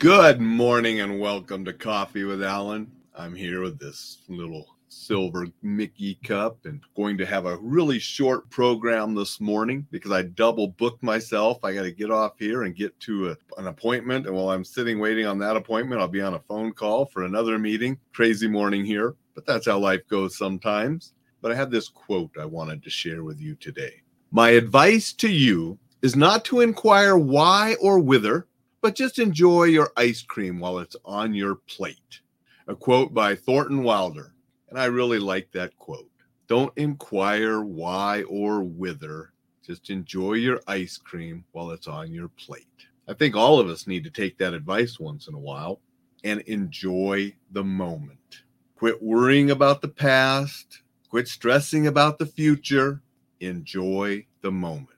Good morning and welcome to Coffee with Alain. I'm here with this little silver Mickey cup and going to have a really short program this morning because I double booked myself. I got to get off here and get to a, an appointment. And while I'm sitting waiting on that appointment, I'll be on a phone call for another meeting. Crazy morning here, but that's how life goes sometimes. But I have this quote I wanted to share with you today. My advice to you is not to inquire why or whither but just enjoy your ice cream while it's on your plate. A quote by Thornton Wilder. And I really like that quote. Don't inquire why or whither, just enjoy your ice cream while it's on your plate. I think all of us need to take that advice once in a while and enjoy the moment. Quit worrying about the past, quit stressing about the future, enjoy the moment.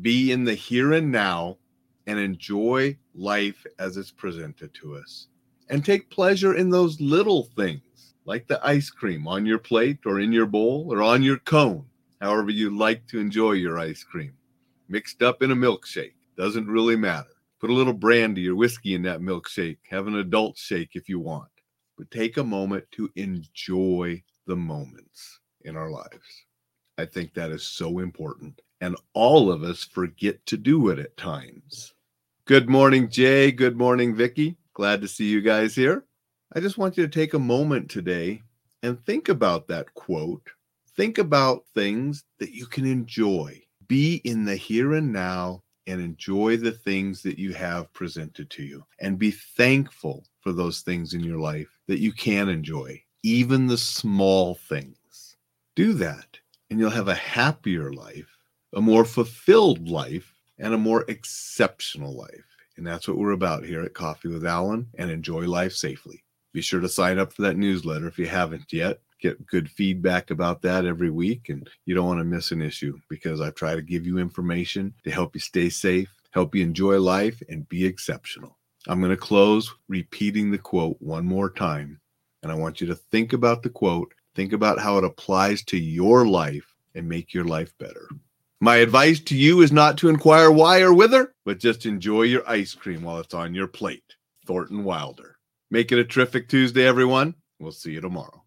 Be in the here and now and enjoy life as it's presented to us. And take pleasure in those little things, like the ice cream on your plate or in your bowl or on your cone, however you like to enjoy your ice cream. Mixed up in a milkshake, doesn't really matter. Put a little brandy or whiskey in that milkshake. Have an adult shake if you want. But take a moment to enjoy the moments in our lives. I think that is so important. And all of us forget to do it at times. Good morning, Jay. Good morning, Vicky. Glad to see you guys here. I just want you to take a moment today and think about that quote. Think about things that you can enjoy. Be in the here and now and enjoy the things that you have presented to you and be thankful for those things in your life that you can enjoy, even the small things. Do that, and you'll have a happier life, a more fulfilled life, and a more exceptional life. And that's what we're about here at Coffee with Alain and enjoy life safely. Be sure to sign up for that newsletter if you haven't yet. Get good feedback about that every week, and you don't want to miss an issue because I try to give you information to help you stay safe, help you enjoy life, and be exceptional. I'm going to close repeating the quote one more time, and I want you to think about the quote, think about how it applies to your life, and make your life better. My advice to you is not to inquire why or whither, but just enjoy your ice cream while it's on your plate. Thornton Wilder. Make it a terrific Tuesday, everyone. We'll see you tomorrow.